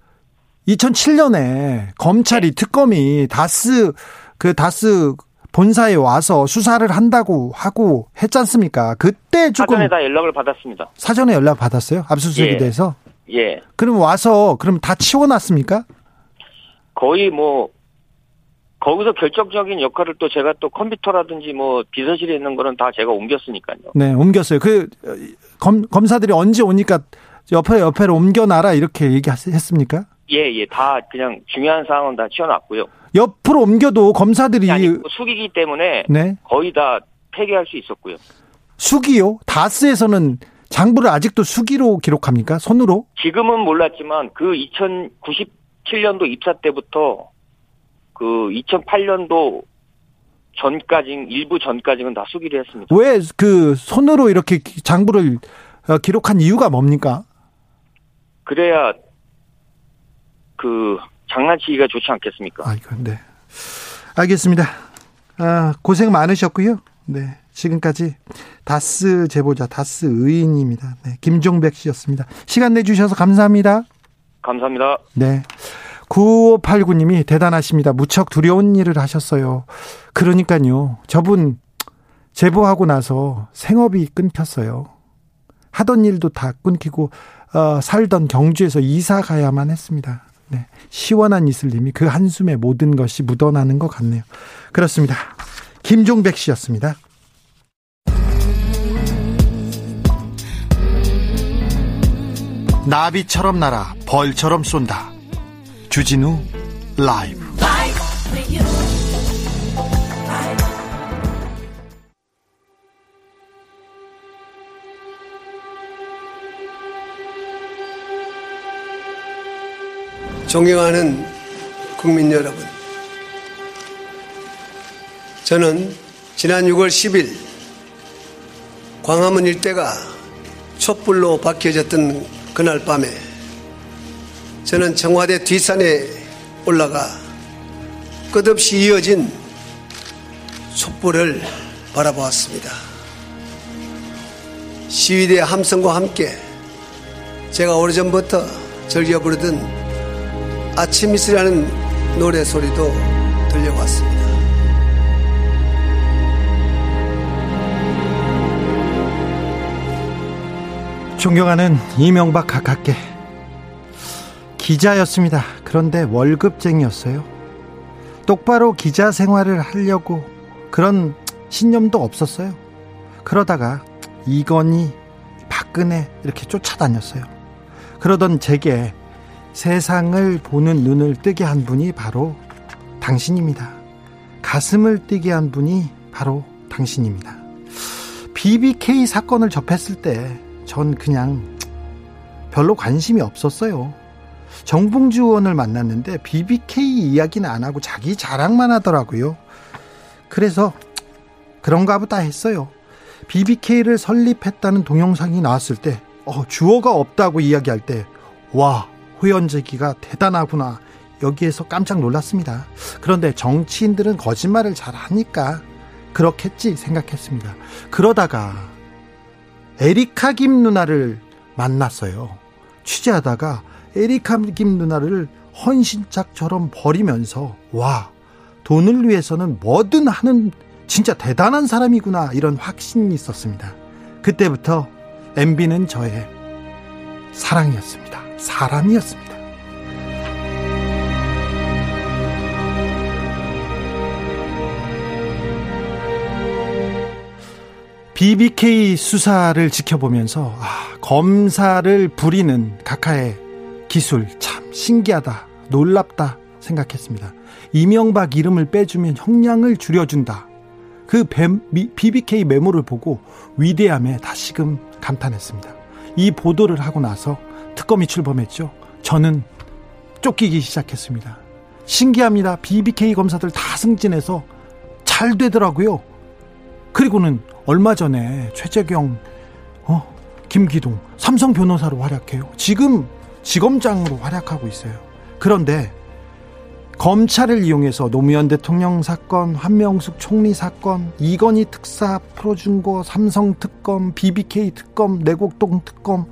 A: 2007년에 검찰이 특검이 다스 그 다스 본사에 와서 수사를 한다고 하고 했지 않습니까? 그때 조금
E: 사전에 다 연락을 받았습니다.
A: 사전에 연락 받았어요? 압수수색에
E: 예.
A: 대해서?
E: 예.
A: 그럼 와서 그럼 다 치워놨습니까?
E: 거의 뭐 거기서 결정적인 역할을 또 제가 또 컴퓨터라든지 뭐 비서실에 있는 거는 다 제가 옮겼으니까요.
A: 네, 옮겼어요. 그 어, 검, 검사들이 언제 오니까 옆에 옆에로 옮겨놔라 이렇게 얘기했습니까?
E: 예, 예. 다 그냥 중요한 사항은 다 치워놨고요.
A: 옆으로 옮겨도 검사들이
E: 아니, 수기기 때문에
A: 네
E: 거의 다 폐기할 수 있었고요.
A: 수기요? 다스에서는 장부를 아직도 수기로 기록합니까? 손으로?
E: 지금은 몰랐지만 그 2097년도 입사 때부터 그 2008년도 전까지 일부 전까지는 다 수기를 했습니다.
A: 왜 그 손으로 이렇게 기- 장부를 어, 기록한 이유가 뭡니까?
E: 그래야 그 장난치기가 좋지 않겠습니까?
A: 아이고, 네. 알겠습니다. 아, 고생 많으셨고요. 네. 지금까지 다스 제보자, 다스 의인입니다. 네. 김종백 씨였습니다. 시간 내주셔서 감사합니다.
E: 감사합니다.
A: 네. 9589님이 대단하십니다. 무척 두려운 일을 하셨어요. 그러니까요. 저분 제보하고 나서 생업이 끊겼어요. 하던 일도 다 끊기고 어, 살던 경주에서 이사 가야만 했습니다. 네. 시원한 이슬님이 그 한숨에 모든 것이 묻어나는 것 같네요. 그렇습니다. 김종백 씨였습니다. 나비처럼 날아 벌처럼 쏜다. 주진우 라이브.
F: 존경하는 국민 여러분, 저는 지난 6월 10일 광화문 일대가 촛불로 밝혀졌던 그날 밤에 저는 청와대 뒷산에 올라가 끝없이 이어진 촛불을 바라보았습니다. 시위대 함성과 함께 제가 오래전부터 즐겨 부르던 아침 이슬이라는 노래 소리도 들려왔습니다.
A: 존경하는 이명박 가깝게 기자였습니다. 그런데 월급쟁이였어요. 똑바로 기자 생활을 하려고 그런 신념도 없었어요. 그러다가 이건희, 박근혜 이렇게 쫓아다녔어요. 그러던 제게 세상을 보는 눈을 뜨게 한 분이 바로 당신입니다. 가슴을 뛰게 한 분이 바로 당신입니다. BBK 사건을 접했을 때 전 그냥 별로 관심이 없었어요. 정봉주 의원을 만났는데 BBK 이야기는 안 하고 자기 자랑만 하더라고요. 그래서 그런가 보다 했어요. BBK를 설립했다는 동영상이 나왔을 때 어, 주어가 없다고 이야기할 때 와, 호연제기가 대단하구나. 여기에서 깜짝 놀랐습니다. 그런데 정치인들은 거짓말을 잘 하니까 그렇겠지 생각했습니다. 그러다가 에리카 김 누나를 만났어요. 취재하다가 에리카 김 누나를 헌신짝처럼 버리면서 와 돈을 위해서는 뭐든 하는 진짜 대단한 사람이구나 이런 확신이 있었습니다. 그때부터 MB는 저의 사랑이었습니다. 사람이었습니다. BBK 수사를 지켜보면서 아, 검사를 부리는 각하의 기술 참 신기하다, 놀랍다 생각했습니다. 이명박 이름을 빼주면 형량을 줄여준다. 그 BBK 메모를 보고 위대함에 다시금 감탄했습니다. 이 보도를 하고 나서 특검이 출범했죠. 저는 쫓기기 시작했습니다. 신기합니다. BBK 검사들 다 승진해서 잘 되더라고요. 그리고는 얼마 전에 최재경, 어, 김기동, 삼성 변호사로 활약해요. 지금 지검장으로 활약하고 있어요. 그런데 검찰을 이용해서 노무현 대통령 사건, 한명숙 총리 사건, 이건희 특사 거, 삼성 특검, BBK 특검, 내곡동 특검,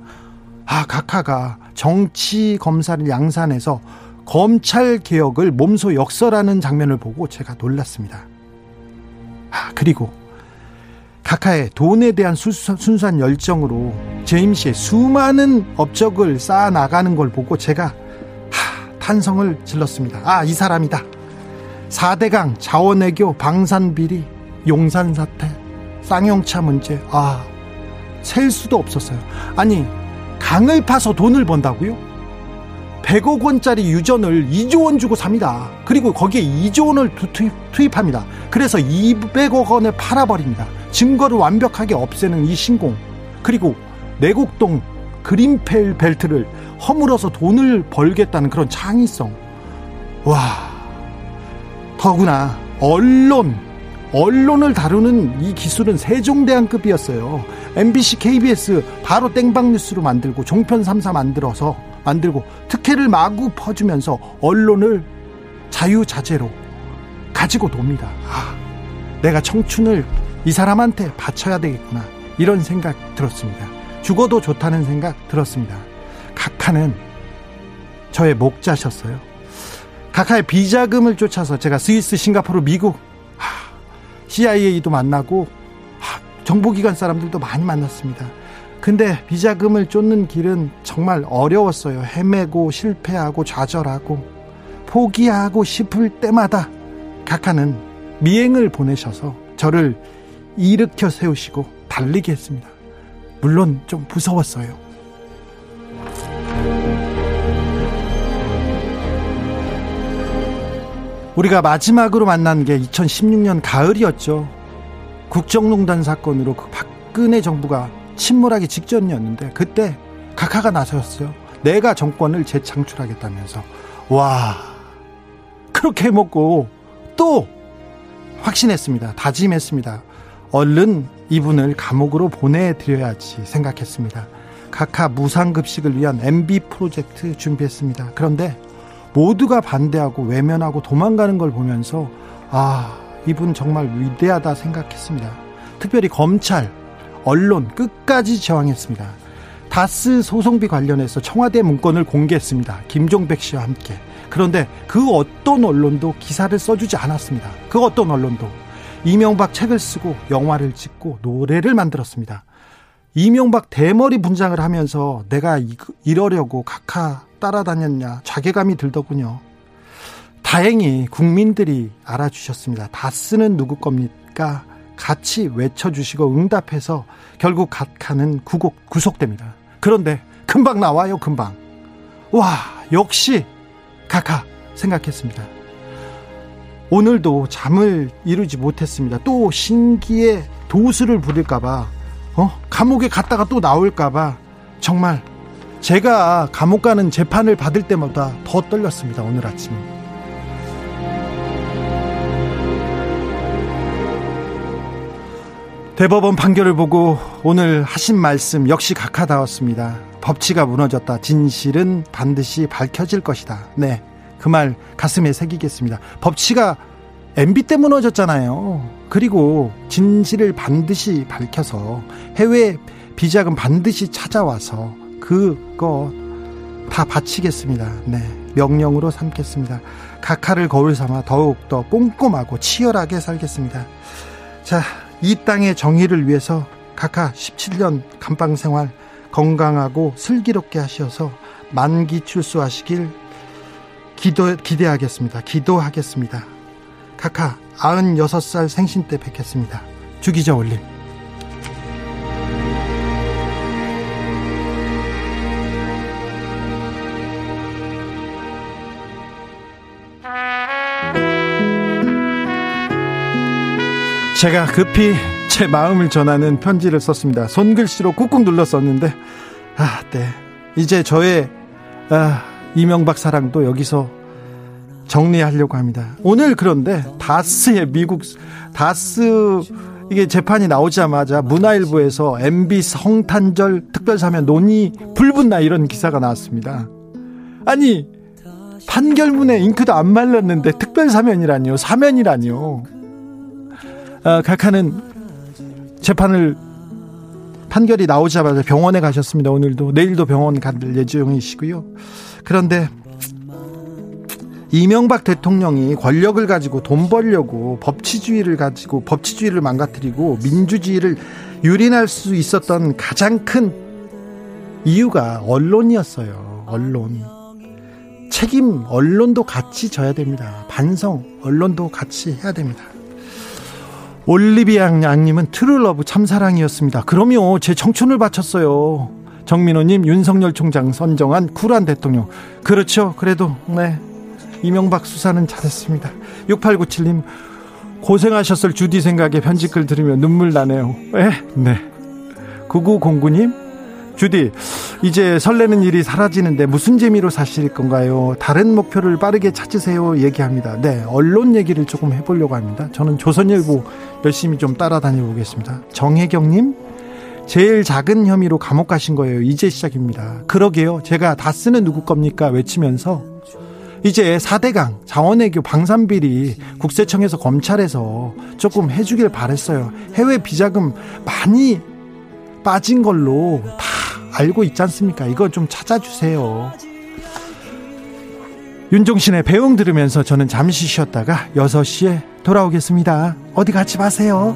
A: 아, 각하가 정치 검사를 양산해서 검찰 개혁을 몸소 역설하는 장면을 보고 제가 놀랐습니다. 아, 그리고 카카의 돈에 대한 순수한 열정으로 제임 씨의 수많은 업적을 쌓아 나가는 걸 보고 제가 하, 탄성을 질렀습니다. 아, 이 사람이다. 4대강, 자원외교, 방산비리, 용산 사태, 쌍용차 문제. 아, 셀 수도 없었어요. 아니, 강을 파서 돈을 번다고요? 100억 원짜리 유전을 2조 원 주고 삽니다. 그리고 거기에 2조 원을 투입, 합니다 그래서 200억 원을 팔아버립니다. 증거를 완벽하게 없애는 이 신공 그리고 내곡동 그린펠 벨트를 허물어서 돈을 벌겠다는 그런 창의성 와 더구나 언론 언론을 다루는 이 기술은 세종대왕급이었어요 MBC, KBS 바로 땡방뉴스로 만들고 종편 3사 만들어서 만들고 특혜를 마구 퍼주면서 언론을 자유자재로 가지고 놉니다 아, 내가 청춘을 이 사람한테 바쳐야 되겠구나. 이런 생각 들었습니다. 죽어도 좋다는 생각 들었습니다. 각하는 저의 목자셨어요. 각하의 비자금을 쫓아서 제가 스위스, 싱가포르, 미국, CIA도 만나고 정보기관 사람들도 많이 만났습니다. 근데 비자금을 쫓는 길은 정말 어려웠어요. 헤매고 실패하고 좌절하고 포기하고 싶을 때마다 각하는 미행을 보내셔서 저를 일으켜 세우시고 달리게 했습니다. 물론 좀 무서웠어요. 우리가 마지막으로 만난 게 2016년 가을이었죠. 국정농단 사건으로 그 박근혜 정부가 침몰하기 직전이었는데 그때 각하가 나섰어요. 내가 정권을 재창출하겠다면서 와 그렇게 먹고 또 확신했습니다. 다짐했습니다. 얼른 이분을 감옥으로 보내드려야지 생각했습니다. 각하 무상급식을 위한 MB 프로젝트 준비했습니다. 그런데 모두가 반대하고 외면하고 도망가는 걸 보면서 아 이분 정말 위대하다 생각했습니다. 특별히 검찰, 언론 끝까지 저항했습니다. 다스 소송비 관련해서 청와대 문건을 공개했습니다. 김종백 씨와 함께. 그런데 그 어떤 언론도 기사를 써주지 않았습니다. 그 어떤 언론도. 이명박 책을 쓰고 영화를 찍고 노래를 만들었습니다. 이명박 대머리 분장을 하면서 내가 이러려고 각하 따라다녔냐 자괴감이 들더군요. 다행히 국민들이 알아주셨습니다. 다쓰는 누구 겁니까? 같이 외쳐주시고 응답해서 결국 각하는 구곡, 구속됩니다. 그런데 금방 나와요, 금방. 와, 역시 각하 생각했습니다. 오늘도 잠을 이루지 못했습니다. 또 신기의 도수를 부릴까봐, 어? 감옥에 갔다가 또 나올까봐, 정말 제가 감옥 가는 재판을 받을 때마다 더 떨렸습니다. 오늘 아침. 대법원 판결을 보고 오늘 하신 말씀 역시 각하다웠습니다. 법치가 무너졌다. 진실은 반드시 밝혀질 것이다. 네. 그 말 가슴에 새기겠습니다. 법치가 MB 때 무너졌잖아요. 그리고 진실을 반드시 밝혀서 해외 비자금 반드시 찾아와서 그거 다 바치겠습니다. 네. 명령으로 삼겠습니다. 각하를 거울 삼아 더욱더 꼼꼼하고 치열하게 살겠습니다. 자, 이 땅의 정의를 위해서 각하 17년 감방 생활 건강하고 슬기롭게 하셔서 만기 출소하시길 기도, 기대하겠습니다. 기도하겠습니다. 각하 96살 생신 때 뵙겠습니다. 주기자 올림. 제가 급히 제 마음을 전하는 편지를 썼습니다. 손글씨로 꾹꾹 눌렀었는데, 아, 네. 이제 저의, 아, 이명박 사랑도 여기서 정리하려고 합니다. 오늘 그런데 다스의 미국, 다스, 이게 재판이 나오자마자 문화일보에서 MB 성탄절 특별사면 논의 불붙나 이런 기사가 나왔습니다. 아니, 판결문에 잉크도 안 말랐는데 특별사면이라니요, 사면이라니요. 어, 각하는 재판을 판결이 나오자마자 병원에 가셨습니다. 오늘도 내일도 병원 갈 예정이시고요. 그런데 이명박 대통령이 권력을 가지고 돈 벌려고 법치주의를 가지고 법치주의를 망가뜨리고 민주주의를 유린할 수 있었던 가장 큰 이유가 언론이었어요. 언론. 책임 언론도 같이 져야 됩니다. 반성 언론도 같이 해야 됩니다. 올리비아 양님은 true love 참사랑이었습니다. 그럼요. 제 청춘을 바쳤어요. 정민호님, 윤석열 총장 선정한 쿨한 대통령. 그렇죠. 그래도, 네. 이명박 수사는 잘했습니다. 6897님, 고생하셨을 주디 생각에 편집글 들으며 눈물 나네요. 에? 네. 9909님, 주디, 이제 설레는 일이 사라지는데 무슨 재미로 사실 건가요? 다른 목표를 빠르게 찾으세요. 얘기합니다. 네, 언론 얘기를 조금 해보려고 합니다. 저는 조선일보 열심히 좀 따라다녀 보겠습니다. 정혜경님, 제일 작은 혐의로 감옥 가신 거예요. 이제 시작입니다. 그러게요. 제가 다 쓰는 누구 겁니까? 외치면서 이제 4대강, 자원외교, 방산비리 국세청에서 검찰에서 조금 해주길 바랬어요. 해외 비자금 많이 빠진 걸로 다 알고 있지 않습니까? 이거 좀 찾아주세요. 윤종신의 배웅 들으면서 저는 잠시 쉬었다가 6시에 돌아오겠습니다. 어디 가지 마세요.